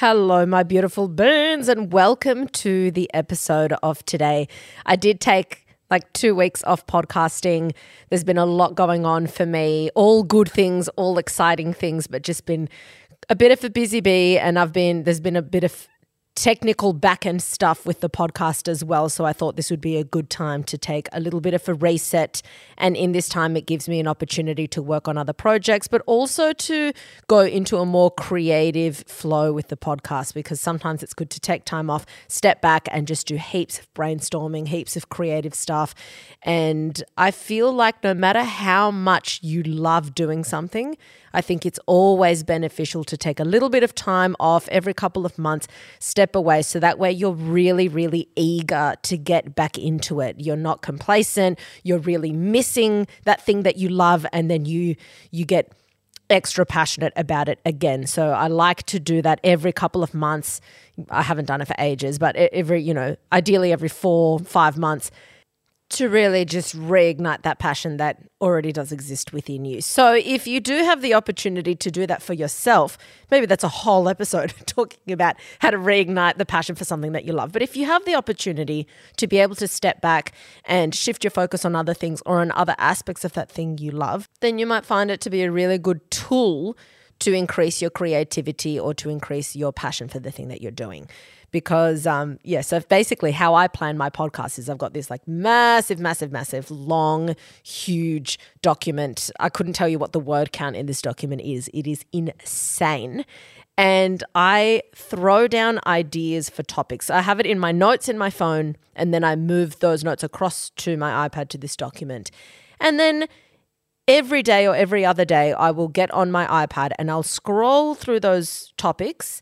Hello, my beautiful boons, and welcome to the episode of today. I did take like two weeks off podcasting. There's been a lot going on for me, all good things, all exciting things, but just been a bit of a busy bee. And I've been, there's been a bit of technical back end stuff with the podcast as well. So I thought this would be a good time to take a little bit of a reset. And in this time, it gives me an opportunity to work on other projects, but also to go into a more creative flow with the podcast because sometimes it's good to take time off, step back, and just do heaps of brainstorming, heaps of creative stuff. And I feel like no matter how much you love doing something, I think it's always beneficial to take a little bit of time off every couple of months, step away, so that way you're really, really eager to get back into it. You're not complacent. You're really missing that thing that you love, and then you you get extra passionate about it again. So I like to do that every couple of months. I haven't done it for ages, but every, you know, ideally every four, five months, to really just reignite that passion that already does exist within you. So, if you do have the opportunity to do that for yourself, maybe that's a whole episode talking about how to reignite the passion for something that you love. But if you have the opportunity to be able to step back and shift your focus on other things or on other aspects of that thing you love, then you might find it to be a really good tool to increase your creativity or to increase your passion for the thing that you're doing because um, yeah so basically how i plan my podcast is i've got this like massive massive massive long huge document i couldn't tell you what the word count in this document is it is insane and I throw down ideas for topics. I have it in my notes in my phone, and then I move those notes across to my iPad to this document. And then every day or every other day, I will get on my iPad and I'll scroll through those topics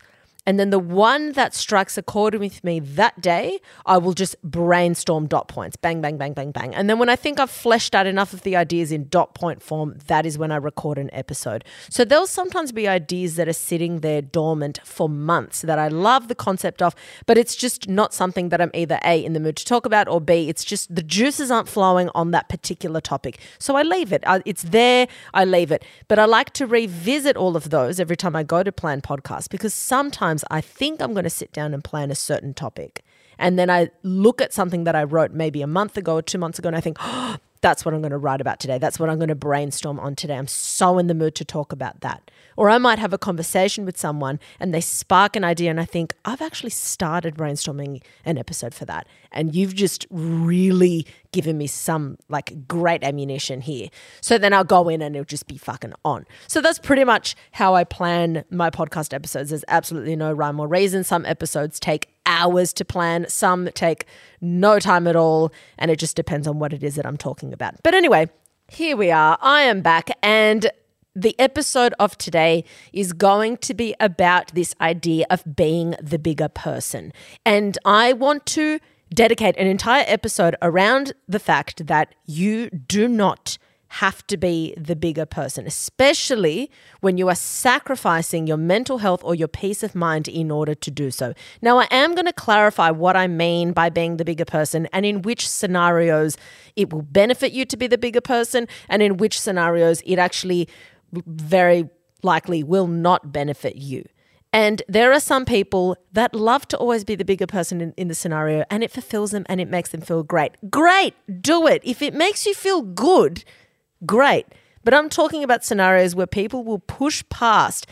and then the one that strikes a chord with me that day, I will just brainstorm dot points. Bang, bang, bang, bang, bang. And then when I think I've fleshed out enough of the ideas in dot point form, that is when I record an episode. So there'll sometimes be ideas that are sitting there dormant for months that I love the concept of, but it's just not something that I'm either A, in the mood to talk about, or B, it's just the juices aren't flowing on that particular topic. So I leave it. It's there, I leave it. But I like to revisit all of those every time I go to plan podcasts because sometimes I think I'm going to sit down and plan a certain topic. And then I look at something that I wrote maybe a month ago or two months ago and I think, oh, that's what I'm going to write about today. That's what I'm going to brainstorm on today. I'm so in the mood to talk about that. Or I might have a conversation with someone and they spark an idea, and I think, I've actually started brainstorming an episode for that. And you've just really given me some like great ammunition here. So then I'll go in and it'll just be fucking on. So that's pretty much how I plan my podcast episodes. There's absolutely no rhyme or reason. Some episodes take hours to plan, some take no time at all, and it just depends on what it is that I'm talking about. But anyway, here we are. I am back, and the episode of today is going to be about this idea of being the bigger person. And I want to dedicate an entire episode around the fact that you do not have to be the bigger person, especially when you are sacrificing your mental health or your peace of mind in order to do so. Now, I am going to clarify what I mean by being the bigger person and in which scenarios it will benefit you to be the bigger person, and in which scenarios it actually very likely will not benefit you. And there are some people that love to always be the bigger person in, in, the scenario and it fulfills them and it makes them feel great. Great, do it. If it makes you feel good, great. But I'm talking about scenarios where people will push past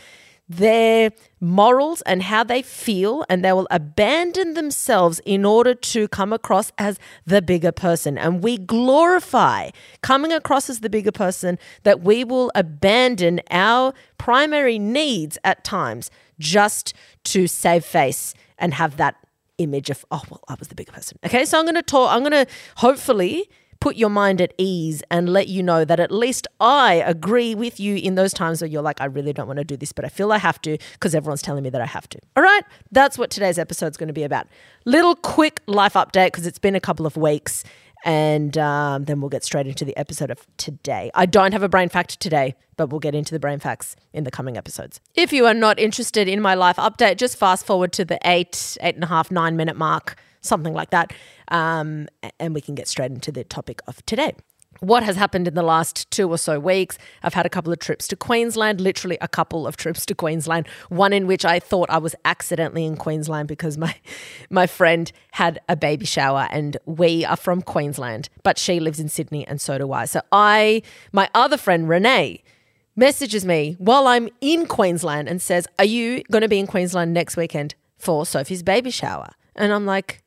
their morals and how they feel, and they will abandon themselves in order to come across as the bigger person. And we glorify coming across as the bigger person that we will abandon our primary needs at times just to save face and have that image of, oh, well, I was the bigger person. Okay, so I'm going to talk, I'm going to hopefully put your mind at ease and let you know that at least I agree with you in those times where you're like, I really don't want to do this, but I feel I have to because everyone's telling me that I have to. All right, that's what today's episode is going to be about. Little quick life update because it's been a couple of weeks. And um, then we'll get straight into the episode of today. I don't have a brain fact today, but we'll get into the brain facts in the coming episodes. If you are not interested in my life update, just fast forward to the eight, eight and a half, nine minute mark something like that. Um, and we can get straight into the topic of today. what has happened in the last two or so weeks. I've had a couple of trips to Queensland, literally a couple of trips to Queensland. One in which I thought I was accidentally in Queensland because my my friend had a baby shower and we are from Queensland, but she lives in Sydney and so do I. So I my other friend Renee messages me while I'm in Queensland and says, "Are you going to be in Queensland next weekend for Sophie's baby shower?" And I'm like,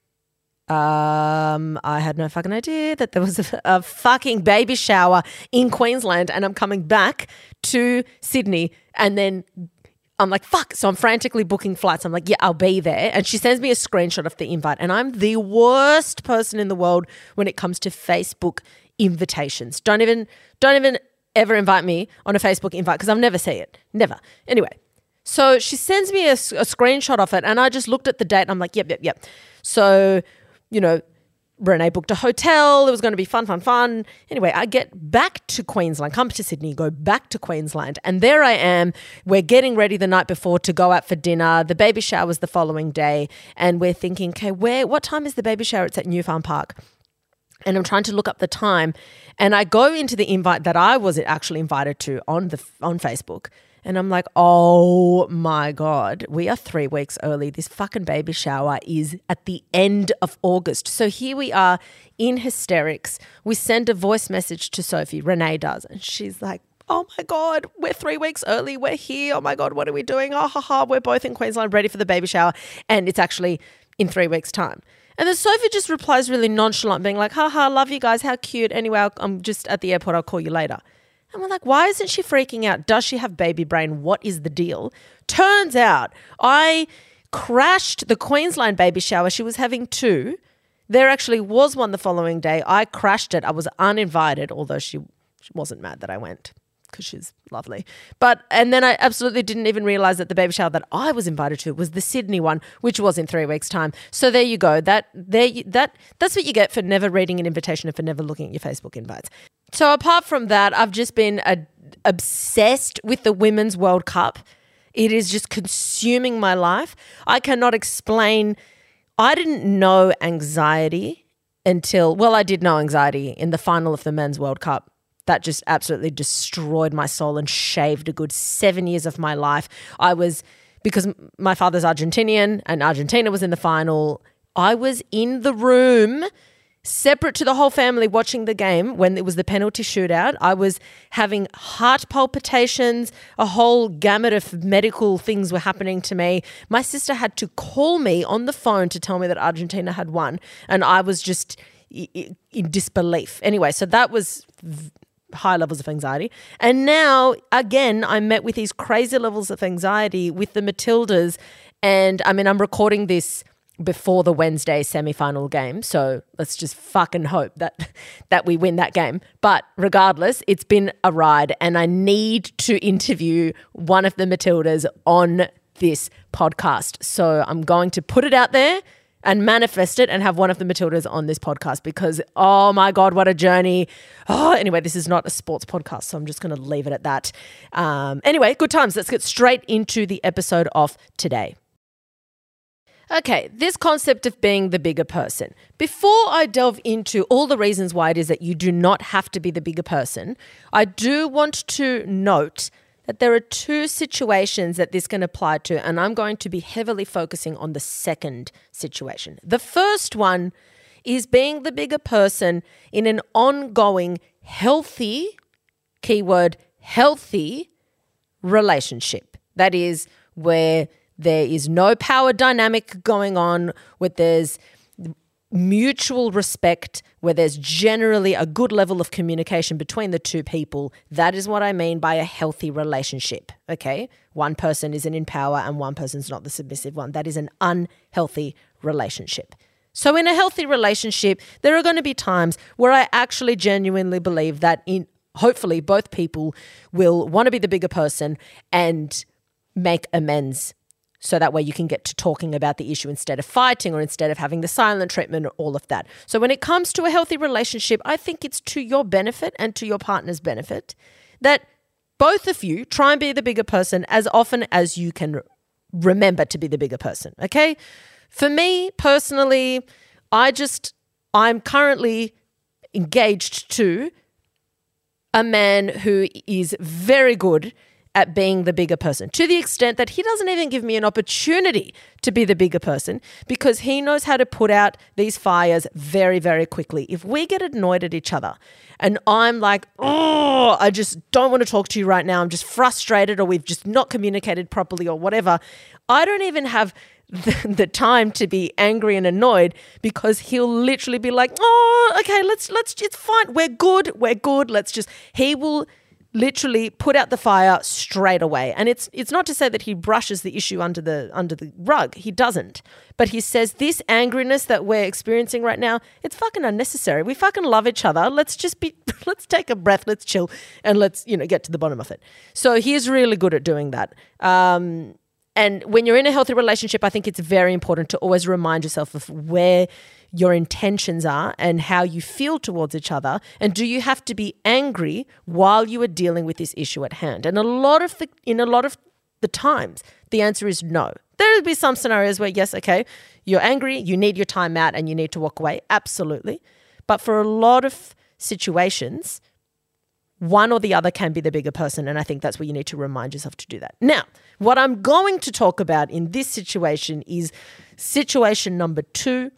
um, I had no fucking idea that there was a, a, fucking baby shower in Queensland, and I'm coming back to Sydney, and then I'm like, fuck. So I'm frantically booking flights. I'm like, yeah, I'll be there. And she sends me a screenshot of the invite, and I'm the worst person in the world when it comes to Facebook invitations. Don't even, don't even ever invite me on a Facebook invite because I'll never see it. Never. Anyway, so she sends me a, a screenshot of it, and I just looked at the date, and I'm like, yep, yep, yep. So you know, Renee booked a hotel. It was going to be fun, fun, fun. Anyway, I get back to Queensland, come to Sydney, go back to Queensland. And there I am. We're getting ready the night before to go out for dinner. The baby shower was the following day. And we're thinking, okay, where, what time is the baby shower? It's at New Farm Park. And I'm trying to look up the time. And I go into the invite that I was actually invited to on the on Facebook. And I'm like, oh my God, we are three weeks early. This fucking baby shower is at the end of August. So here we are in hysterics. We send a voice message to Sophie, Renee does, and she's like, oh my God, we're three weeks early. We're here. Oh my God, what are we doing? Oh, ha, ha. We're both in Queensland ready for the baby shower. And it's actually in three weeks' time. And then Sophie just replies really nonchalant, being like, haha, love you guys. How cute. Anyway, I'm just at the airport. I'll call you later. And we're like, why isn't she freaking out? Does she have baby brain? What is the deal? Turns out I crashed the Queensland baby shower. She was having two. There actually was one the following day. I crashed it. I was uninvited, although she, she wasn't mad that I went because she's lovely. But and then I absolutely didn't even realize that the baby shower that I was invited to was the Sydney one, which was in three weeks' time. So there you go. That there that that's what you get for never reading an invitation and for never looking at your Facebook invites. So apart from that, I've just been a, obsessed with the Women's World Cup. It is just consuming my life. I cannot explain. I didn't know anxiety until, well, I did know anxiety in the final of the Men's World Cup. That just absolutely destroyed my soul and shaved a good seven years of my life. I was, because my father's Argentinian and Argentina was in the final, I was in the room separate to the whole family watching the game when it was the penalty shootout. I was having heart palpitations, a whole gamut of medical things were happening to me. My sister had to call me on the phone to tell me that Argentina had won, and I was just in disbelief. Anyway, so that was high levels of anxiety. And now, again, I'm met with these crazy levels of anxiety with the Matildas. And I mean, I'm recording this before the Wednesday semi-final game. So let's just fucking hope that that we win that game. But regardless, it's been a ride and I need to interview one of the Matildas on this podcast. So I'm going to put it out there and manifest it and have one of the Matildas on this podcast because oh my god, what a journey! Oh, anyway, this is not a sports podcast, so I'm just going to leave it at that. Um, anyway, good times. Let's get straight into the episode of today. Okay, this concept of being the bigger person. Before I delve into all the reasons why it is that you do not have to be the bigger person, I do want to note that there are two situations that this can apply to, and I'm going to be heavily focusing on the second situation. The first one is being the bigger person in an ongoing, healthy, keyword, healthy relationship. That is where there is no power dynamic going on, where there's mutual respect, where there's generally a good level of communication between the two people. That is what I mean by a healthy relationship. Okay. One person isn't in power and one person's not the submissive one. That is an unhealthy relationship. So, in a healthy relationship, there are going to be times where I actually genuinely believe that in hopefully both people will want to be the bigger person and make amends so that way you can get to talking about the issue instead of fighting or instead of having the silent treatment or all of that. So when it comes to a healthy relationship, I think it's to your benefit and to your partner's benefit that both of you try and be the bigger person as often as you can remember to be the bigger person, okay? For me personally, I just I'm currently engaged to a man who is very good at being the bigger person to the extent that he doesn't even give me an opportunity to be the bigger person because he knows how to put out these fires very, very quickly. If we get annoyed at each other and I'm like, oh, I just don't want to talk to you right now, I'm just frustrated or we've just not communicated properly or whatever, I don't even have the, time to be angry and annoyed because he'll literally be like, "Oh, okay, let's let's it's fine. We're good. We're good. Let's just." He will literally put out the fire straight away. And it's it's not to say that he brushes the issue under the under the rug. He doesn't. But he says this angriness that we're experiencing right now, it's fucking unnecessary. We fucking love each other. Let's just be let's take a breath, let's chill and let's, you know, get to the bottom of it. So he's really good at doing that. Um and when you're in a healthy relationship, I think it's very important to always remind yourself of where your intentions are and how you feel towards each other. And do you have to be angry while you are dealing with this issue at hand? And a lot of the in a lot of the times, the answer is no. There will be some scenarios where yes, okay, you're angry, you need your time out and you need to walk away. Absolutely. But for a lot of situations, one or the other can be the bigger person. And I think that's where you need to remind yourself to do that. Now, what I'm going to talk about in this situation is situation number two,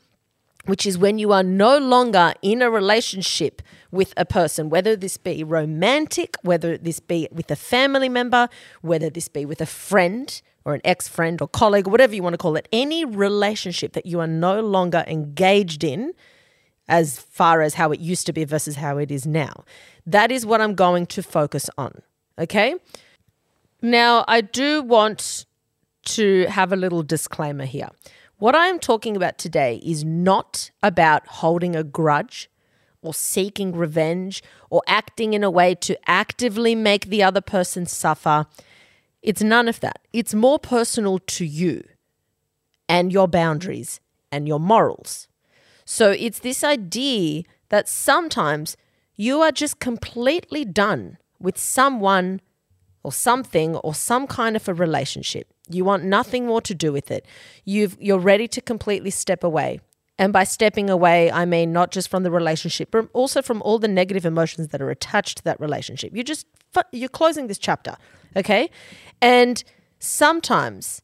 which is when you are no longer in a relationship with a person, whether this be romantic, whether this be with a family member, whether this be with a friend or an ex friend or colleague, whatever you want to call it, any relationship that you are no longer engaged in as far as how it used to be versus how it is now. That is what I'm going to focus on. Okay. Now, I do want to have a little disclaimer here. What I am talking about today is not about holding a grudge or seeking revenge or acting in a way to actively make the other person suffer. It's none of that. It's more personal to you and your boundaries and your morals. So it's this idea that sometimes you are just completely done with someone or something or some kind of a relationship. You want nothing more to do with it. You've, you're ready to completely step away. And by stepping away, I mean not just from the relationship, but also from all the negative emotions that are attached to that relationship. You're just you're closing this chapter, okay? And sometimes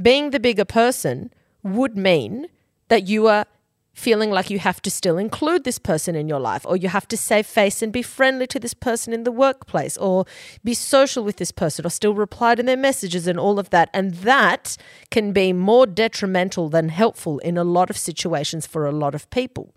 being the bigger person would mean that you are feeling like you have to still include this person in your life, or you have to save face and be friendly to this person in the workplace, or be social with this person, or still reply to their messages and all of that. And that can be more detrimental than helpful in a lot of situations for a lot of people.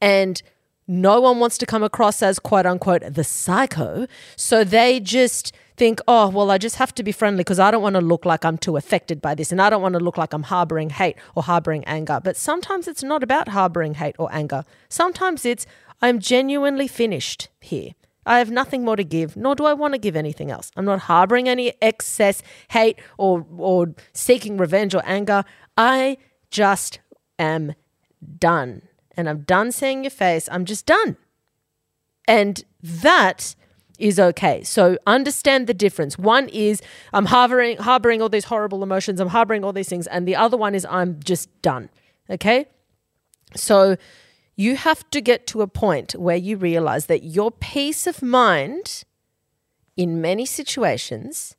And no one wants to come across as quote unquote the psycho. So they just think, oh, well, I just have to be friendly because I don't want to look like I'm too affected by this and I don't want to look like I'm harboring hate or harboring anger. But sometimes it's not about harboring hate or anger. Sometimes it's, I'm genuinely finished here. I have nothing more to give, nor do I want to give anything else. I'm not harboring any excess hate or, or seeking revenge or anger. I just am done and I'm done seeing your face. I'm just done. And that is okay. So understand the difference. One is I'm harboring harboring all these horrible emotions, I'm harboring all these things, and the other one is I'm just done. Okay? So you have to get to a point where you realize that your peace of mind in many situations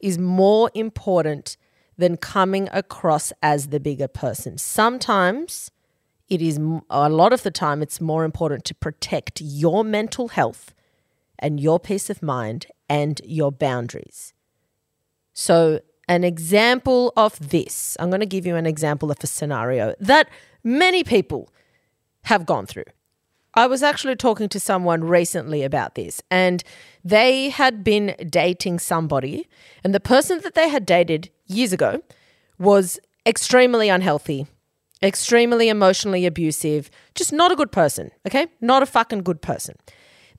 is more important than coming across as the bigger person. Sometimes it is a lot of the time it's more important to protect your mental health and your peace of mind and your boundaries. So, an example of this, I'm going to give you an example of a scenario that many people have gone through. I was actually talking to someone recently about this, and they had been dating somebody, and the person that they had dated years ago was extremely unhealthy, extremely emotionally abusive, just not a good person, okay? Not a fucking good person.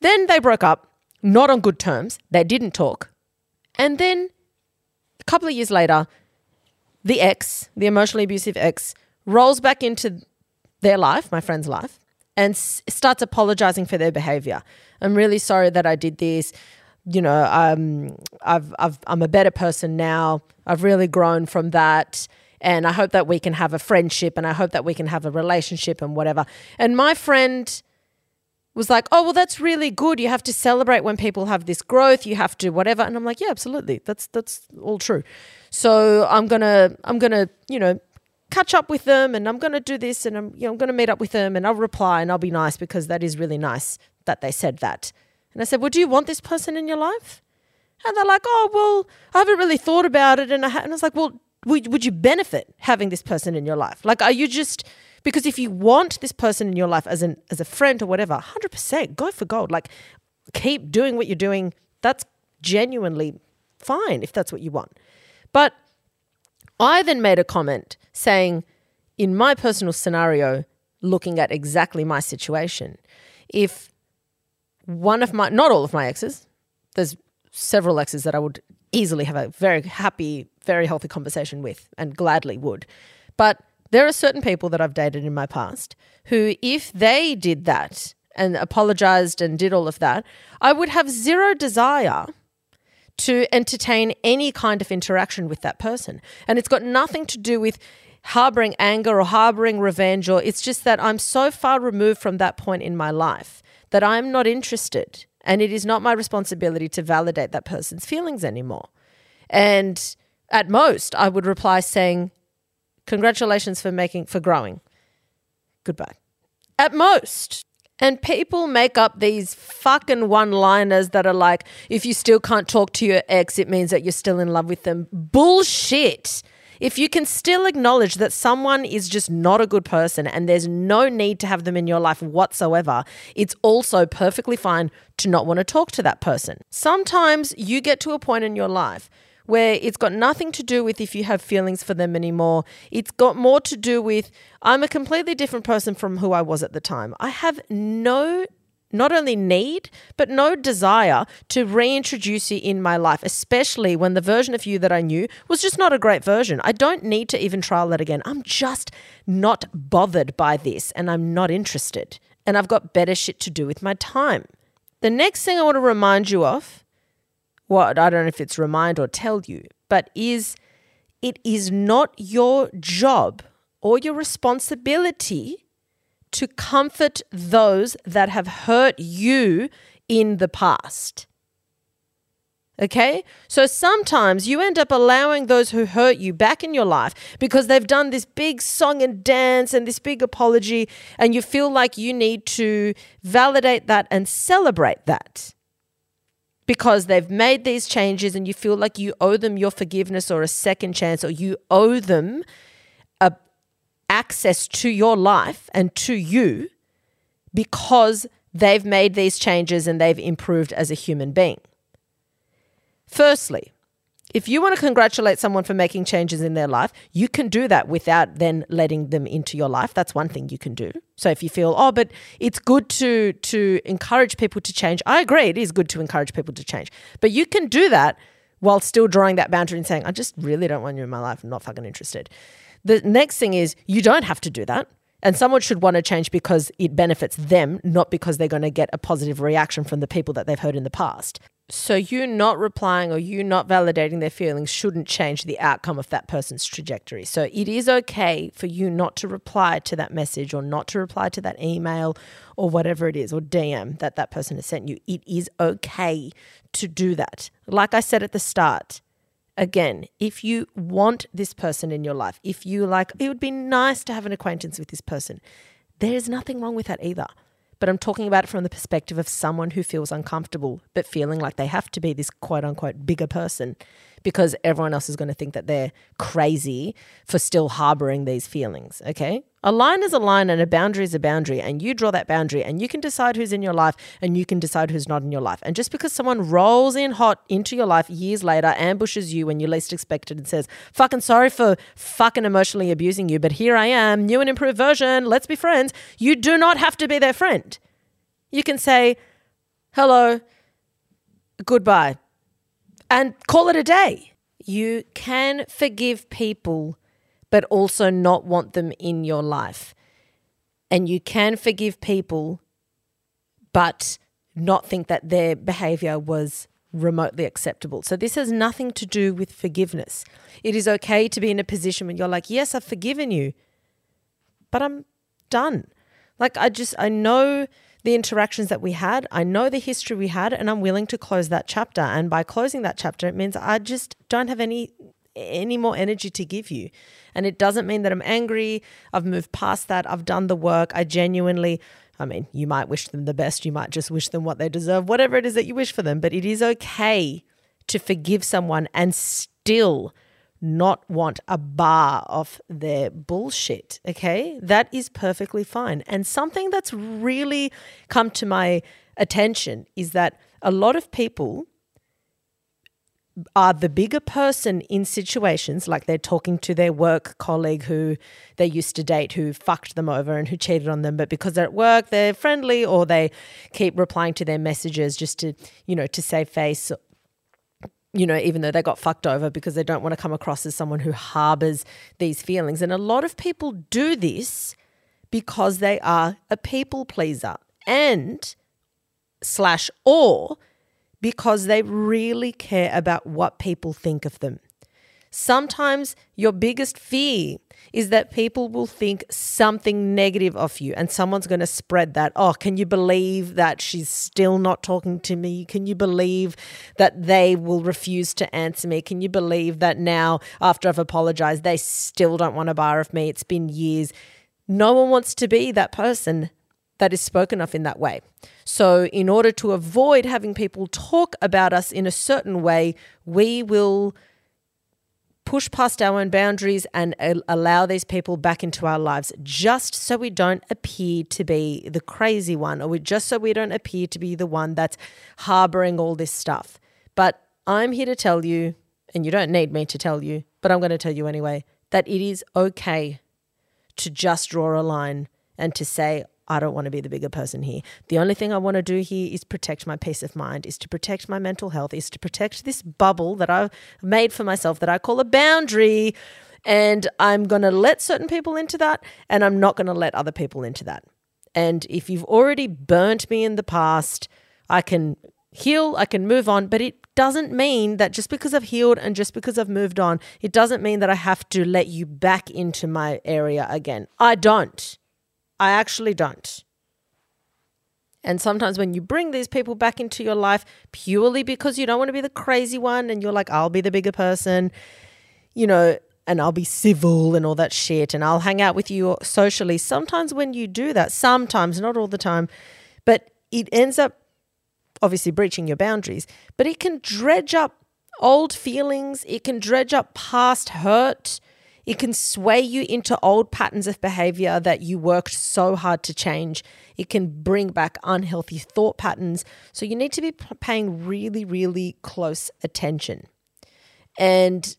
Then they broke up, not on good terms. They didn't talk. And then a couple of years later, the ex, the emotionally abusive ex, rolls back into their life, my friend's life, and s- starts apologizing for their behavior. I'm really sorry that I did this. You know, um, I've, I've, I'm a better person now. I've really grown from that and I hope that we can have a friendship and I hope that we can have a relationship and whatever. And my friend was like, oh, well, that's really good. You have to celebrate when people have this growth. You have to whatever. And I'm like, yeah, absolutely. That's that's all true. So I'm gonna I'm gonna you know catch up with them and I'm gonna do this and I'm you know I'm gonna meet up with them and I'll reply and I'll be nice because that is really nice that they said that. And I said, well, do you want this person in your life? And they're like, oh, well, I haven't really thought about it. And I, ha-. and I was like, well, would, would you benefit having this person in your life? Like, are you just because if you want this person in your life as an as a friend or whatever, hundred percent, go for gold. Like, keep doing what you're doing. That's genuinely fine if that's what you want. But I then made a comment saying, in my personal scenario, looking at exactly my situation, if one of my, not all of my exes, there's several exes that I would easily have a very happy, very healthy conversation with and gladly would. But there are certain people that I've dated in my past who, if they did that and apologized and did all of that, I would have zero desire to entertain any kind of interaction with that person. And it's got nothing to do with harboring anger or harboring revenge, or it's just that I'm so far removed from that point in my life that I'm not interested. And it is not my responsibility to validate that person's feelings anymore. And at most, I would reply saying, Congratulations for making, for growing. Goodbye. At most. And people make up these fucking one liners that are like, if you still can't talk to your ex, it means that you're still in love with them. Bullshit. If you can still acknowledge that someone is just not a good person and there's no need to have them in your life whatsoever, it's also perfectly fine to not want to talk to that person. Sometimes you get to a point in your life where it's got nothing to do with if you have feelings for them anymore. It's got more to do with I'm a completely different person from who I was at the time. I have no not only need, but no desire to reintroduce you in my life, especially when the version of you that I knew was just not a great version. I don't need to even trial that again. I'm just not bothered by this and I'm not interested. And I've got better shit to do with my time. The next thing I want to remind you of, what I don't know if it's remind or tell you, but is it is not your job or your responsibility to comfort those that have hurt you in the past. Okay? So sometimes you end up allowing those who hurt you back in your life because they've done this big song and dance and this big apology, and you feel like you need to validate that and celebrate that because they've made these changes and you feel like you owe them your forgiveness or a second chance or you owe them a, access to your life and to you because they've made these changes and they've improved as a human being. Firstly, if you want to congratulate someone for making changes in their life, you can do that without then letting them into your life. That's one thing you can do. So if you feel, oh, but it's good to to encourage people to change, I agree, it is good to encourage people to change. But you can do that while still drawing that boundary and saying, I just really don't want you in my life. I'm not fucking interested. The next thing is you don't have to do that. And someone should want to change because it benefits them, not because they're going to get a positive reaction from the people that they've heard in the past. So, you not replying or you not validating their feelings shouldn't change the outcome of that person's trajectory. So, it is okay for you not to reply to that message or not to reply to that email or whatever it is or DM that that person has sent you. It is okay to do that. Like I said at the start, again, if you want this person in your life, if you like, it would be nice to have an acquaintance with this person, there's nothing wrong with that either. But I'm talking about it from the perspective of someone who feels uncomfortable, but feeling like they have to be this quote unquote bigger person because everyone else is going to think that they're crazy for still harboring these feelings. Okay. A line is a line and a boundary is a boundary, and you draw that boundary and you can decide who's in your life and you can decide who's not in your life. And just because someone rolls in hot into your life years later, ambushes you when you least expect it, and says, fucking sorry for fucking emotionally abusing you, but here I am, new and improved version, let's be friends, you do not have to be their friend. You can say, hello, goodbye, and call it a day. You can forgive people but also not want them in your life. And you can forgive people, but not think that their behavior was remotely acceptable. So this has nothing to do with forgiveness. It is okay to be in a position when you're like, yes, I've forgiven you, but I'm done. Like, I just, I know the interactions that we had. I know the history we had, and I'm willing to close that chapter. And by closing that chapter, it means I just don't have any any more energy to give you. And it doesn't mean that I'm angry. I've moved past that. I've done the work. I genuinely, I mean, you might wish them the best. You might just wish them what they deserve, whatever it is that you wish for them. But it is okay to forgive someone and still not want a bar of their bullshit. Okay. That is perfectly fine. And something that's really come to my attention is that a lot of people are the bigger person in situations like they're talking to their work colleague who they used to date who fucked them over and who cheated on them but because they're at work they're friendly or they keep replying to their messages just to you know to save face you know, even though they got fucked over because they don't want to come across as someone who harbors these feelings. And a lot of people do this because they are a people pleaser and slash or because they really care about what people think of them. Sometimes your biggest fear is that people will think something negative of you and someone's going to spread that. Oh, can you believe that she's still not talking to me? Can you believe that they will refuse to answer me? Can you believe that now, after I've apologized, they still don't want a bar of me? It's been years. No one wants to be that person that is spoken of in that way. So, in order to avoid having people talk about us in a certain way, we will push past our own boundaries and allow these people back into our lives just so we don't appear to be the crazy one or just so we don't appear to be the one that's harboring all this stuff. But I'm here to tell you, and you don't need me to tell you, but I'm going to tell you anyway, that it is okay to just draw a line and to say, I don't want to be the bigger person here. The only thing I want to do here is protect my peace of mind, is to protect my mental health, is to protect this bubble that I've made for myself that I call a boundary. And I'm going to let certain people into that, and I'm not going to let other people into that. And if you've already burnt me in the past, I can heal, I can move on, but it doesn't mean that just because I've healed and just because I've moved on, it doesn't mean that I have to let you back into my area again. I don't. I actually don't. And sometimes when you bring these people back into your life purely because you don't want to be the crazy one and you're like, I'll be the bigger person, you know, and I'll be civil and all that shit and I'll hang out with you socially. Sometimes when you do that, sometimes, not all the time, but it ends up obviously breaching your boundaries, but it can dredge up old feelings, it can dredge up past hurt it can sway you into old patterns of behavior that you worked so hard to change. It can bring back unhealthy thought patterns. So you need to be paying really, really close attention. And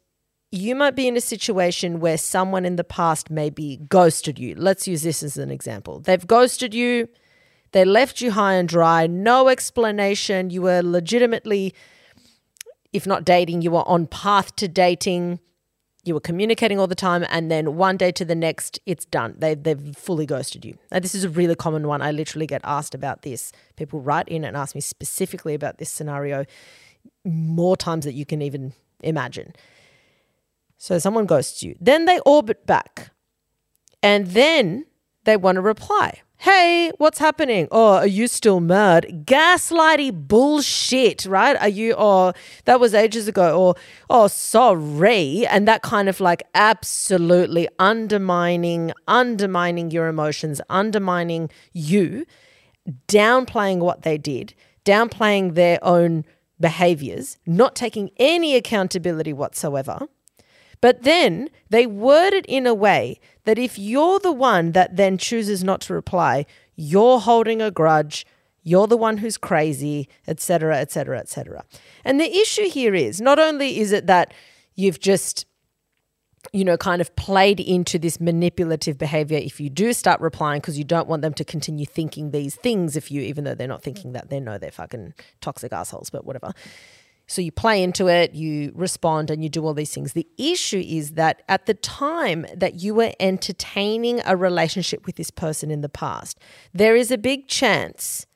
you might be in a situation where someone in the past maybe ghosted you. Let's use this as an example. They've ghosted you, they left you high and dry, no explanation. You were legitimately, if not dating, you were on path to dating you were communicating all the time and then one day to the next it's done. They, they've fully ghosted you. Now, this is a really common one. I literally get asked about this. People write in and ask me specifically about this scenario more times that you can even imagine. So someone ghosts you. Then they orbit back and then they want to reply hey, what's happening? Oh, are you still mad? Gaslighty bullshit, right? Are you, oh, that was ages ago, or, oh, sorry. And that kind of like absolutely undermining, undermining your emotions, undermining you, downplaying what they did, downplaying their own behaviors, not taking any accountability whatsoever. But then they word it in a way that if you're the one that then chooses not to reply, you're holding a grudge, you're the one who's crazy, etc., etc., etc. And the issue here is not only is it that you've just you know, kind of played into this manipulative behavior if you do start replying because you don't want them to continue thinking these things if you, even though they're not thinking that, they know they're fucking toxic assholes, but whatever. So you play into it, you respond, and you do all these things. The issue is that at the time that you were entertaining a relationship with this person in the past, there is a big chance,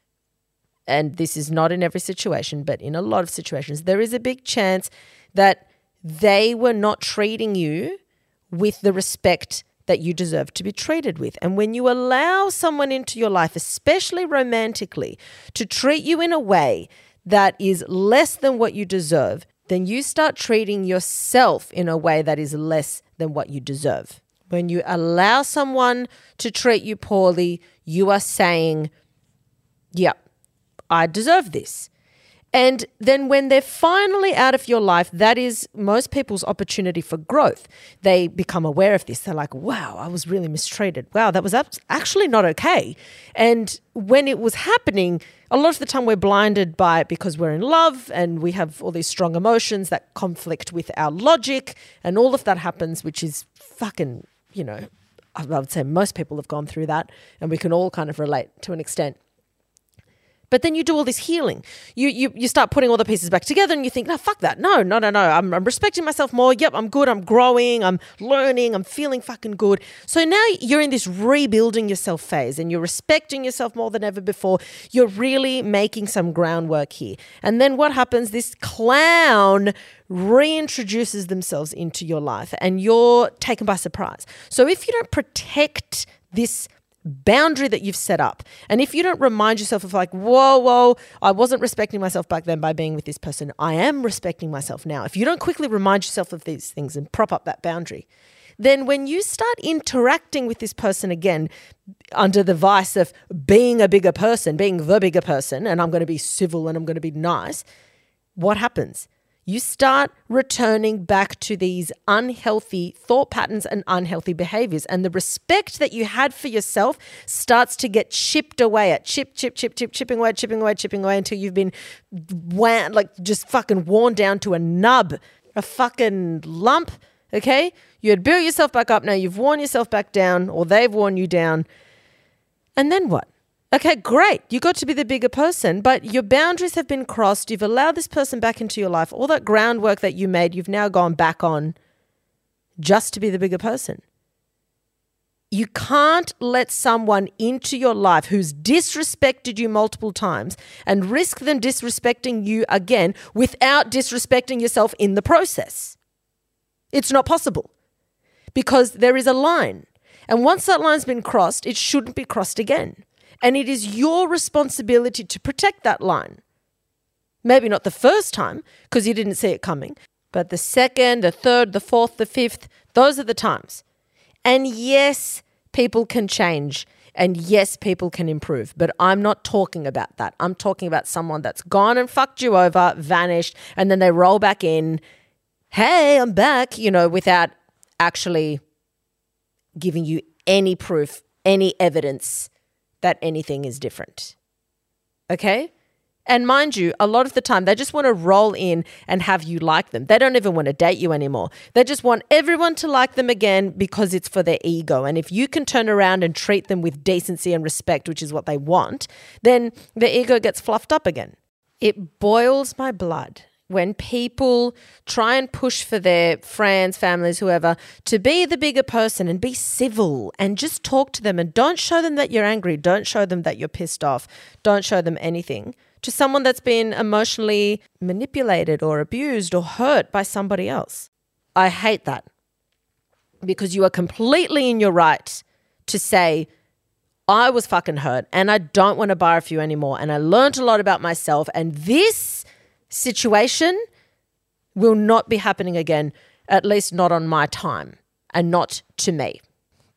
and this is not in every situation, but in a lot of situations, there is a big chance that they were not treating you with the respect that you deserve to be treated with. And when you allow someone into your life, especially romantically, to treat you in a way that is less than what you deserve, then you start treating yourself in a way that is less than what you deserve. When you allow someone to treat you poorly, you are saying, Yep, yeah, I deserve this. And then when they're finally out of your life, that is most people's opportunity for growth. They become aware of this. They're like, wow, I was really mistreated. Wow, that was actually not okay. And when it was happening, a lot of the time we're blinded by it because we're in love and we have all these strong emotions that conflict with our logic. And all of that happens, which is fucking, you know, I would say most people have gone through that and we can all kind of relate to an extent. But then you do all this healing. You you you start putting all the pieces back together and you think, no, fuck that. No, no, no, no. I'm, I'm respecting myself more. Yep, I'm good. I'm growing. I'm learning. I'm feeling fucking good. So now you're in this rebuilding yourself phase and you're respecting yourself more than ever before. You're really making some groundwork here. And then what happens? This clown reintroduces themselves into your life and you're taken by surprise. So if you don't protect this boundary that you've set up. And if you don't remind yourself of like, whoa, whoa, I wasn't respecting myself back then by being with this person, I am respecting myself now. If you don't quickly remind yourself of these things and prop up that boundary, then when you start interacting with this person again under the vice of being a bigger person, being the bigger person, and I'm going to be civil and I'm going to be nice, what happens? You start returning back to these unhealthy thought patterns and unhealthy behaviors. And the respect that you had for yourself starts to get chipped away at chip, chip, chip, chip, chipping away, chipping away, chipping away until you've been wan- like just fucking worn down to a nub, a fucking lump. Okay? You had built yourself back up. Now you've worn yourself back down, or they've worn you down. And then what? Okay, great. You got to be the bigger person, but your boundaries have been crossed. You've allowed this person back into your life. All that groundwork that you made, you've now gone back on just to be the bigger person. You can't let someone into your life who's disrespected you multiple times and risk them disrespecting you again without disrespecting yourself in the process. It's not possible because there is a line. And once that line's been crossed, it shouldn't be crossed again. And it is your responsibility to protect that line. Maybe not the first time because you didn't see it coming, but the second, the third, the fourth, the fifth, those are the times. And yes, people can change. And yes, people can improve, but I'm not talking about that. I'm talking about someone that's gone and fucked you over, vanished, and then they roll back in. Hey, I'm back, you know, without actually giving you any proof, any evidence that anything is different. Okay? And mind you, a lot of the time they just want to roll in and have you like them. They don't even want to date you anymore. They just want everyone to like them again because it's for their ego. And if you can turn around and treat them with decency and respect, which is what they want, then their ego gets fluffed up again. It boils my blood when people try and push for their friends, families, whoever, to be the bigger person and be civil and just talk to them and don't show them that you're angry. Don't show them that you're pissed off. Don't show them anything. To someone that's been emotionally manipulated or abused or hurt by somebody else. I hate that because you are completely in your right to say, I was fucking hurt and I don't want to barf you anymore. And I learned a lot about myself. And this situation will not be happening again, at least not on my time and not to me.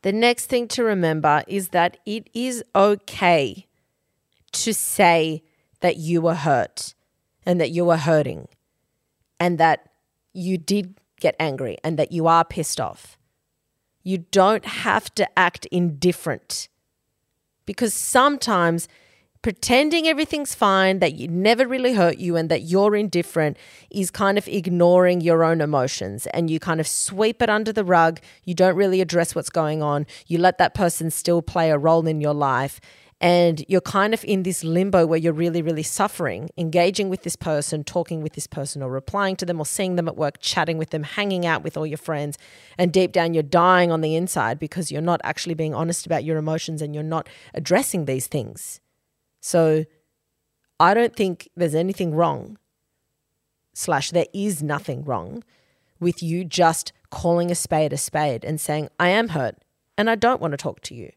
The next thing to remember is that it is okay to say that you were hurt and that you were hurting and that you did get angry and that you are pissed off. You don't have to act indifferent because sometimes pretending everything's fine, that you never really hurt you, and that you're indifferent is kind of ignoring your own emotions and you kind of sweep it under the rug. You don't really address what's going on. You let that person still play a role in your life. And you're kind of in this limbo where you're really, really suffering, engaging with this person, talking with this person, or replying to them, or seeing them at work, chatting with them, hanging out with all your friends. And deep down, you're dying on the inside because you're not actually being honest about your emotions and you're not addressing these things. So I don't think there's anything wrong, slash, there is nothing wrong with you just calling a spade a spade and saying, I am hurt and I don't want to talk to you.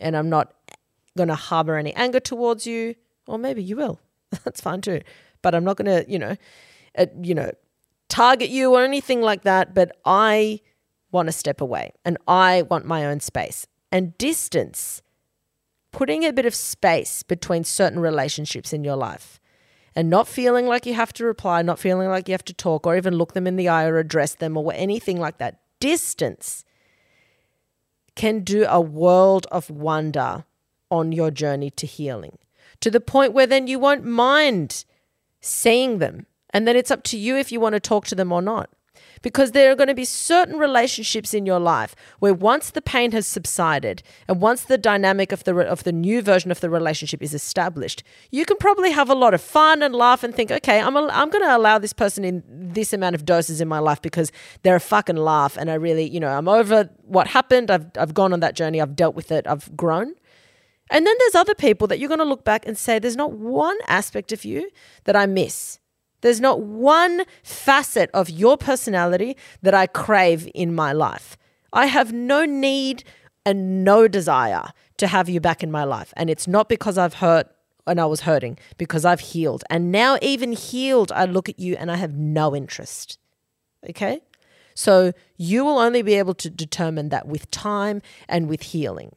And I'm not going to harbor any anger towards you, or maybe you will. That's fine too. But I'm not going to, you know, uh, you know, target you or anything like that, but I want to step away and I want my own space. And distance, putting a bit of space between certain relationships in your life and not feeling like you have to reply, not feeling like you have to talk or even look them in the eye or address them or anything like that. Distance can do a world of wonder on your journey to healing to the point where then you won't mind seeing them. And then it's up to you if you want to talk to them or not because there are going to be certain relationships in your life where once the pain has subsided and once the dynamic of the of the new version of the relationship is established, you can probably have a lot of fun and laugh and think, okay, I'm a, I'm going to allow this person in this amount of doses in my life because they're a fucking laugh and I really, you know, I'm over what happened. I've I've gone on that journey. I've dealt with it. I've grown. And then there's other people that you're going to look back and say, there's not one aspect of you that I miss. There's not one facet of your personality that I crave in my life. I have no need and no desire to have you back in my life. And it's not because I've hurt and I was hurting, because I've healed. And now, even healed, I look at you and I have no interest. Okay? So you will only be able to determine that with time and with healing.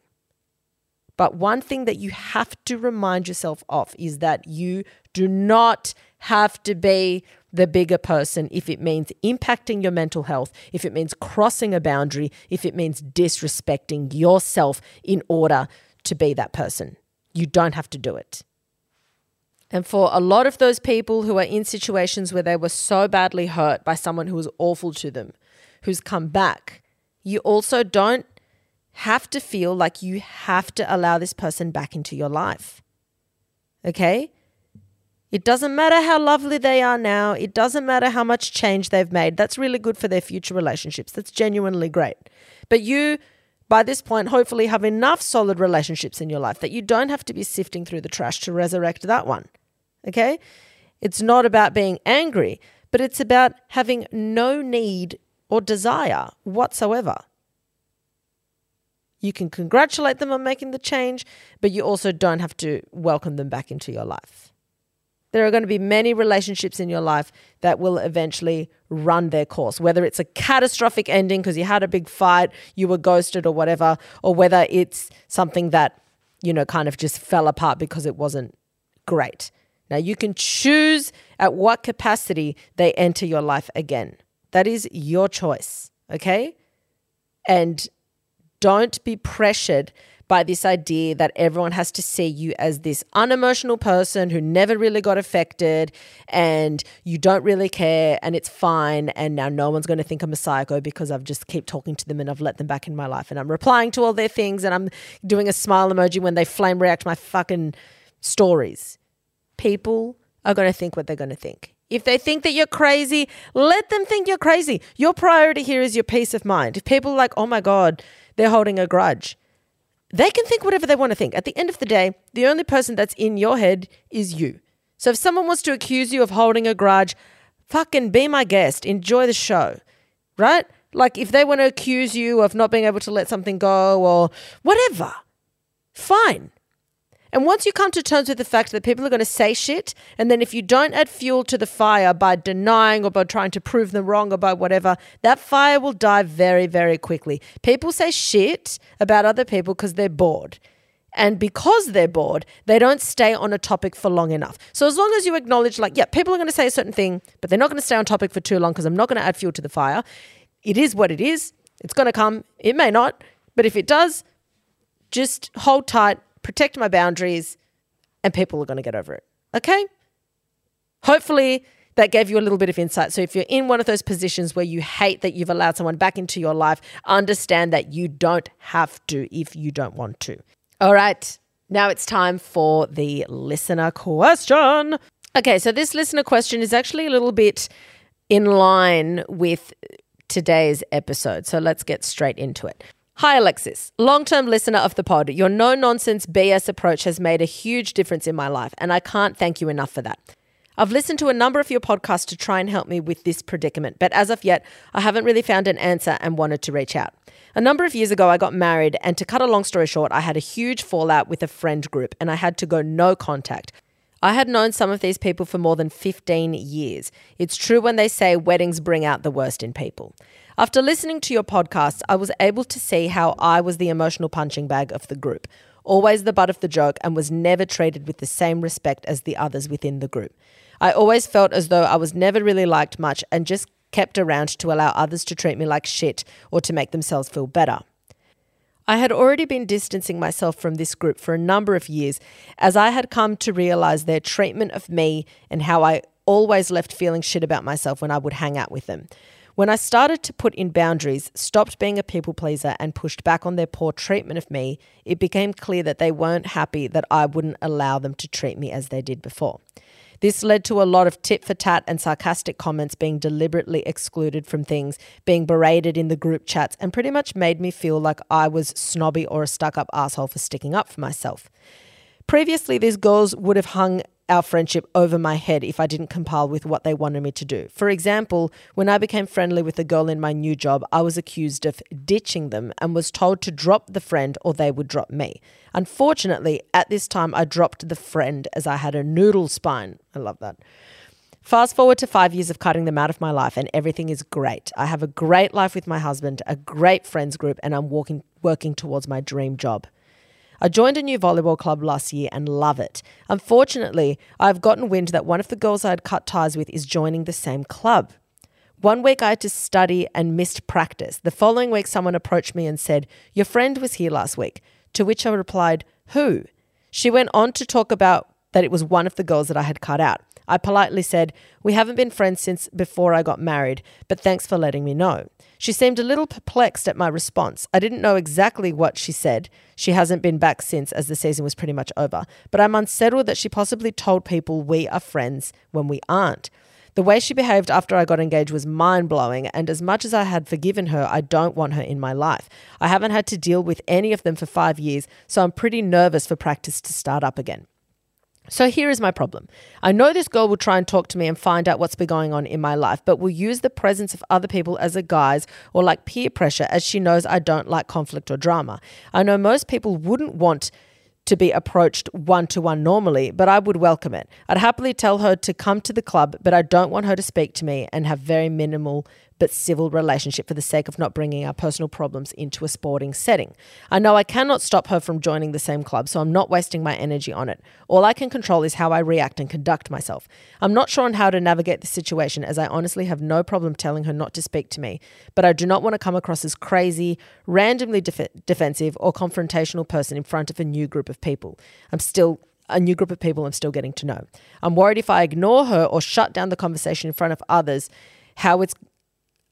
But one thing that you have to remind yourself of is that you do not have to be the bigger person if it means impacting your mental health, if it means crossing a boundary, if it means disrespecting yourself in order to be that person. You don't have to do it. And for a lot of those people who are in situations where they were so badly hurt by someone who was awful to them, who's come back, you also don't have to feel like you have to allow this person back into your life. Okay? It doesn't matter how lovely they are now. It doesn't matter how much change they've made. That's really good for their future relationships. That's genuinely great. But you, by this point, hopefully have enough solid relationships in your life that you don't have to be sifting through the trash to resurrect that one. Okay? It's not about being angry, but it's about having no need or desire whatsoever. You can congratulate them on making the change, but you also don't have to welcome them back into your life. There are going to be many relationships in your life that will eventually run their course, whether it's a catastrophic ending because you had a big fight, you were ghosted or whatever, or whether it's something that, you know, kind of just fell apart because it wasn't great. Now, you can choose at what capacity they enter your life again. That is your choice, okay? And don't be pressured by this idea that everyone has to see you as this unemotional person who never really got affected and you don't really care and it's fine and now no one's going to think I'm a psycho because I've just keep talking to them and I've let them back in my life and I'm replying to all their things and I'm doing a smile emoji when they flame react my fucking stories. People are going to think what they're going to think. If they think that you're crazy, let them think you're crazy. Your priority here is your peace of mind. If people are like, oh my God, they're holding a grudge. They can think whatever they want to think. At the end of the day, the only person that's in your head is you. So if someone wants to accuse you of holding a grudge, fucking be my guest. Enjoy the show, right? Like if they want to accuse you of not being able to let something go or whatever, fine. And once you come to terms with the fact that people are going to say shit, and then if you don't add fuel to the fire by denying or by trying to prove them wrong or by whatever, that fire will die very, very quickly. People say shit about other people because they're bored. And because they're bored, they don't stay on a topic for long enough. So as long as you acknowledge, like, yeah, people are going to say a certain thing, but they're not going to stay on topic for too long because I'm not going to add fuel to the fire. It is what it is. It's going to come. It may not. But if it does, just hold tight protect my boundaries, and people are going to get over it. Okay? Hopefully, that gave you a little bit of insight. So, if you're in one of those positions where you hate that you've allowed someone back into your life, understand that you don't have to if you don't want to. All right, now it's time for the listener question. Okay, so this listener question is actually a little bit in line with today's episode. So, let's get straight into it. Hi, Alexis. Long term listener of the pod, your no nonsense BS approach has made a huge difference in my life, and I can't thank you enough for that. I've listened to a number of your podcasts to try and help me with this predicament, but as of yet, I haven't really found an answer and wanted to reach out. A number of years ago, I got married, and to cut a long story short, I had a huge fallout with a friend group and I had to go no contact. I had known some of these people for more than 15 years. It's true when they say weddings bring out the worst in people. After listening to your podcast, I was able to see how I was the emotional punching bag of the group, always the butt of the joke, and was never treated with the same respect as the others within the group. I always felt as though I was never really liked much and just kept around to allow others to treat me like shit or to make themselves feel better. I had already been distancing myself from this group for a number of years as I had come to realize their treatment of me and how I always left feeling shit about myself when I would hang out with them. When I started to put in boundaries, stopped being a people pleaser, and pushed back on their poor treatment of me, it became clear that they weren't happy that I wouldn't allow them to treat me as they did before. This led to a lot of tit for tat and sarcastic comments being deliberately excluded from things, being berated in the group chats, and pretty much made me feel like I was snobby or a stuck up asshole for sticking up for myself. Previously, these girls would have hung our friendship over my head if I didn't compile with what they wanted me to do. For example, when I became friendly with a girl in my new job, I was accused of ditching them and was told to drop the friend or they would drop me. Unfortunately, at this time, I dropped the friend as I had a noodle spine. I love that. Fast forward to five years of cutting them out of my life, and everything is great. I have a great life with my husband, a great friends group, and I'm walking, working towards my dream job. I joined a new volleyball club last year and love it. Unfortunately, I've gotten wind that one of the girls I had cut ties with is joining the same club. One week I had to study and missed practice. The following week, someone approached me and said, Your friend was here last week. To which I replied, Who? She went on to talk about that it was one of the girls that I had cut out. I politely said, We haven't been friends since before I got married, but thanks for letting me know. She seemed a little perplexed at my response. I didn't know exactly what she said. She hasn't been back since, as the season was pretty much over, but I'm unsettled that she possibly told people we are friends when we aren't. The way she behaved after I got engaged was mind blowing, and as much as I had forgiven her, I don't want her in my life. I haven't had to deal with any of them for five years, so I'm pretty nervous for practice to start up again. So here is my problem. I know this girl will try and talk to me and find out what's been going on in my life, but will use the presence of other people as a guise or like peer pressure as she knows I don't like conflict or drama. I know most people wouldn't want to be approached one to one normally, but I would welcome it. I'd happily tell her to come to the club, but I don't want her to speak to me and have very minimal but civil relationship for the sake of not bringing our personal problems into a sporting setting. I know I cannot stop her from joining the same club, so I'm not wasting my energy on it. All I can control is how I react and conduct myself. I'm not sure on how to navigate the situation as I honestly have no problem telling her not to speak to me, but I do not want to come across as crazy, randomly def- defensive, or confrontational person in front of a new group of people. I'm still a new group of people I'm still getting to know. I'm worried if I ignore her or shut down the conversation in front of others, how it's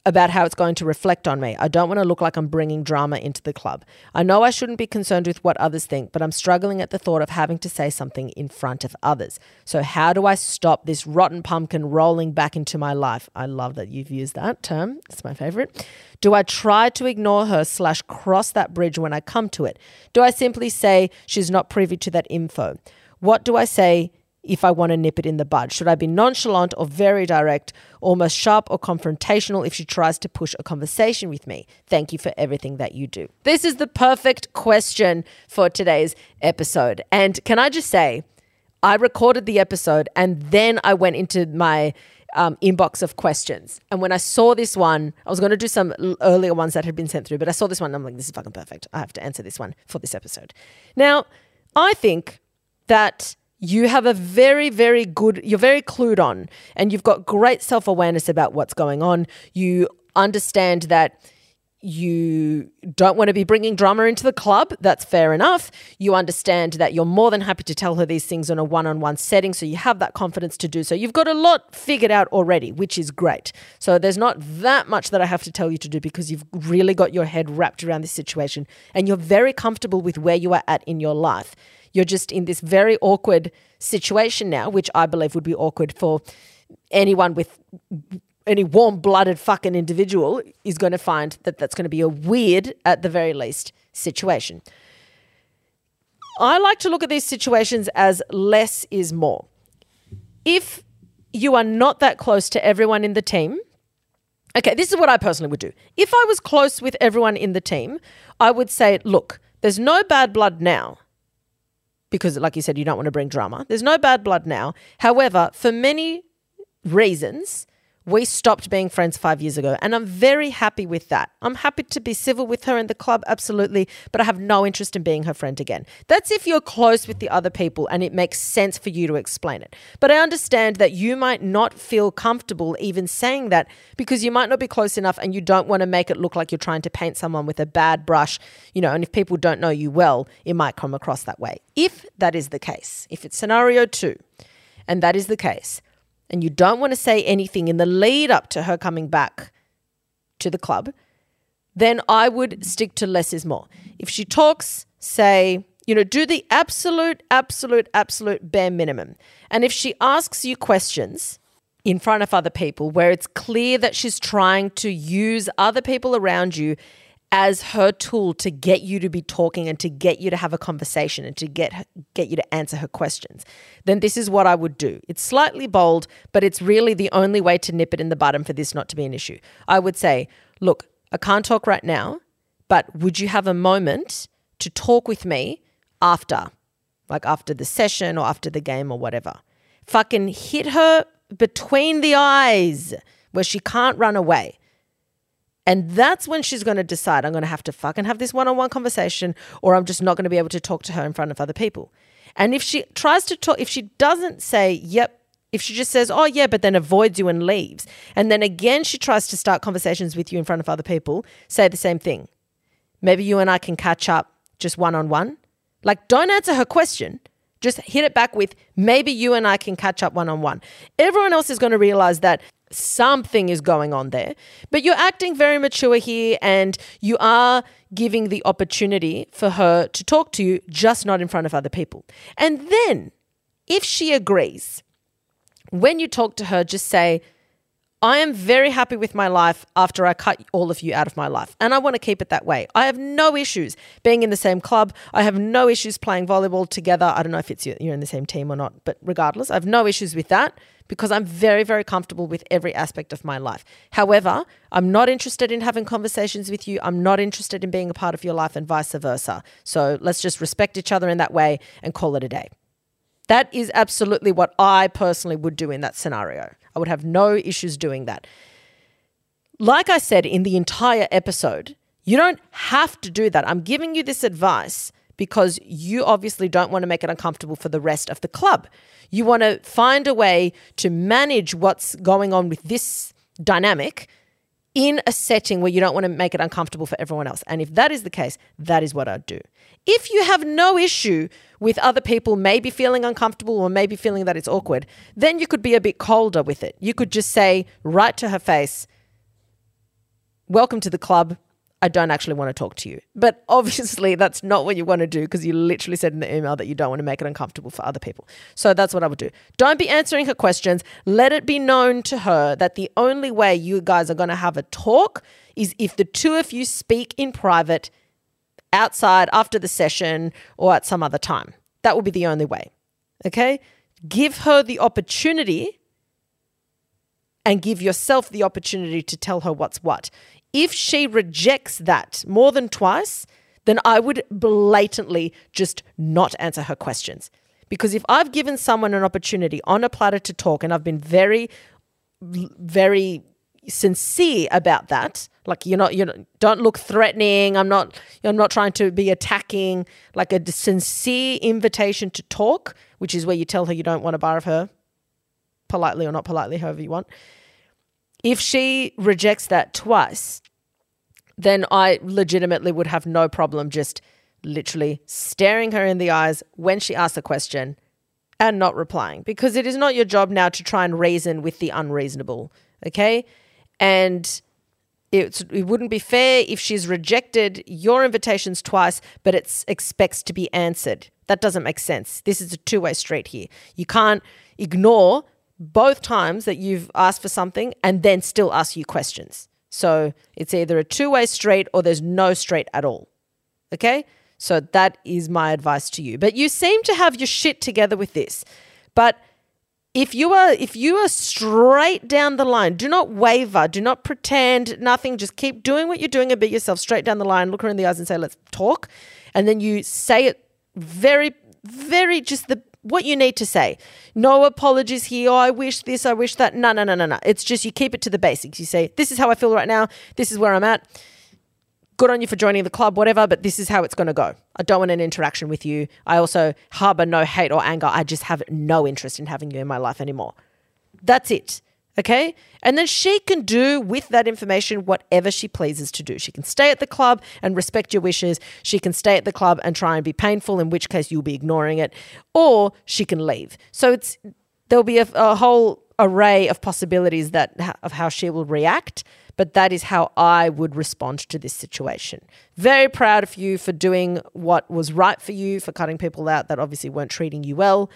about how it's going to reflect on me. I don't want to look like I'm bringing drama into the club. I know I shouldn't be concerned with what others think, but I'm struggling at the thought of having to say something in front of others. So, how do I stop this rotten pumpkin rolling back into my life? I love that you've used that term. It's my favorite. Do I try to ignore her slash cross that bridge when I come to it? Do I simply say she's not privy to that info? What do I say if I want to nip it in the bud? Should I be nonchalant or very direct, almost sharp or confrontational if she tries to push a conversation with me? Thank you for everything that you do. This is the perfect question for today's episode. And can I just say, I recorded the episode and then I went into my um, inbox of questions. And when I saw this one, I was going to do some earlier ones that had been sent through, but I saw this one and I'm like, this is fucking perfect. I have to answer this one for this episode. Now, I think that you have a very, very good, you're very clued on and you've got great self awareness about what's going on. You understand that you don't want to be bringing drama into the club. That's fair enough. You understand that you're more than happy to tell her these things in a one on one setting. So you have that confidence to do so. You've got a lot figured out already, which is great. So there's not that much that I have to tell you to do because you've really got your head wrapped around this situation and you're very comfortable with where you are at in your life. You're just in this very awkward situation now, which I believe would be awkward for anyone with any warm blooded fucking individual is going to find that that's going to be a weird, at the very least, situation. I like to look at these situations as less is more. If you are not that close to everyone in the team, okay, this is what I personally would do. If I was close with everyone in the team, I would say, look, there's no bad blood now because, like you said, you don't want to bring drama. There's no bad blood now. However, for many reasons, we stopped being friends five years ago, and I'm very happy with that. I'm happy to be civil with her in the club, absolutely, but I have no interest in being her friend again. That's if you're close with the other people and it makes sense for you to explain it. But I understand that you might not feel comfortable even saying that because you might not be close enough and you don't want to make it look like you're trying to paint someone with a bad brush, you know, and if people don't know you well, it might come across that way. If that is the case, if it's scenario two, and that is the case, and you don't want to say anything in the lead up to her coming back to the club, then I would stick to less is more. If she talks, say, you know, do the absolute, absolute, absolute bare minimum. And if she asks you questions in front of other people where it's clear that she's trying to use other people around you as her tool to get you to be talking and to get you to have a conversation and to get get you to answer her questions then this is what I would do. It's slightly bold but it's really the only way to nip it in the bud for this not to be an issue. I would say look I can't talk right now but would you have a moment to talk with me after like after the session or after the game or whatever? Fucking hit her between the eyes where she can't run away and that's when she's going to decide I'm going to have to fucking have this one on one conversation or I'm just not going to be able to talk to her in front of other people. And if she tries to talk, if she doesn't say, yep, if she just says, oh, yeah, but then avoids you and leaves, and then again she tries to start conversations with you in front of other people, say the same thing. Maybe you and I can catch up just one on one. Like, don't answer her question. Just hit it back with, maybe you and I can catch up one on one. Everyone else is going to realize that something is going on there. But you're acting very mature here and you are giving the opportunity for her to talk to you, just not in front of other people. And then, if she agrees, when you talk to her, just say, I am very happy with my life after I cut all of you out of my life. And I want to keep it that way. I have no issues being in the same club. I have no issues playing volleyball together. I don't know if it's you're in the same team or not, but regardless, I have no issues with that because I'm very, very comfortable with every aspect of my life. However, I'm not interested in having conversations with you. I'm not interested in being a part of your life and vice versa. So let's just respect each other in that way and call it a day. That is absolutely what I personally would do in that scenario. I would have no issues doing that. Like I said in the entire episode, you don't have to do that. I'm giving you this advice because you obviously don't want to make it uncomfortable for the rest of the club. You want to find a way to manage what's going on with this dynamic in a setting where you don't want to make it uncomfortable for everyone else. And if that is the case, that is what I'd do. If you have no issue with other people maybe feeling uncomfortable or maybe feeling that it's awkward, then you could be a bit colder with it. You could just say right to her face, Welcome to the club. I don't actually want to talk to you. But obviously, that's not what you want to do because you literally said in the email that you don't want to make it uncomfortable for other people. So that's what I would do. Don't be answering her questions. Let it be known to her that the only way you guys are going to have a talk is if the two of you speak in private outside after the session or at some other time. That will be the only way. Okay? Give her the opportunity and give yourself the opportunity to tell her what's what. If she rejects that more than twice, then I would blatantly just not answer her questions. Because if I've given someone an opportunity on a platter to talk and I've been very, very sincere about that, like you're not, you don't look threatening. I'm not, I'm not trying to be attacking. Like a sincere invitation to talk, which is where you tell her you don't want to bar of her, politely or not politely, however you want. If she rejects that twice, then I legitimately would have no problem just literally staring her in the eyes when she asks a question and not replying because it is not your job now to try and reason with the unreasonable. Okay. And it's, it wouldn't be fair if she's rejected your invitations twice, but it expects to be answered. That doesn't make sense. This is a two way street here. You can't ignore both times that you've asked for something and then still ask you questions. So it's either a two way street or there's no street at all. Okay? So that is my advice to you. But you seem to have your shit together with this. But if you are if you are straight down the line, do not waver, do not pretend nothing, just keep doing what you're doing and be yourself straight down the line, look her in the eyes and say, let's talk. And then you say it very, very just the what you need to say. No apologies here. Oh, I wish this, I wish that. No, no, no, no, no. It's just you keep it to the basics. You say, This is how I feel right now, this is where I'm at good on you for joining the club, whatever, but this is how it's going to go. I don't want an interaction with you. I also harbor no hate or anger. I just have no interest in having you in my life anymore. That's it. Okay. And then she can do with that information whatever she pleases to do. She can stay at the club and respect your wishes. She can stay at the club and try and be painful, in which case you'll be ignoring it, or she can leave. So it's, there'll be a, a whole array of possibilities that of how she will react but that is how I would respond to this situation. Very proud of you for doing what was right for you, for cutting people out that obviously weren't treating you well.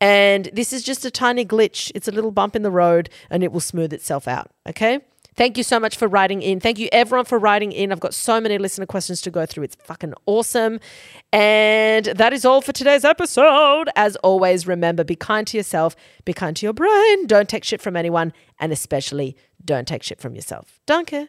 And this is just a tiny glitch. It's a little bump in the road and it will smooth itself out. Okay. Thank you so much for writing in. Thank you everyone for writing in. I've got so many listener questions to go through. It's fucking awesome. And that is all for today's episode. As always, remember be kind to yourself, be kind to your brain. Don't take shit from anyone, and especially don't take shit from yourself. Danke.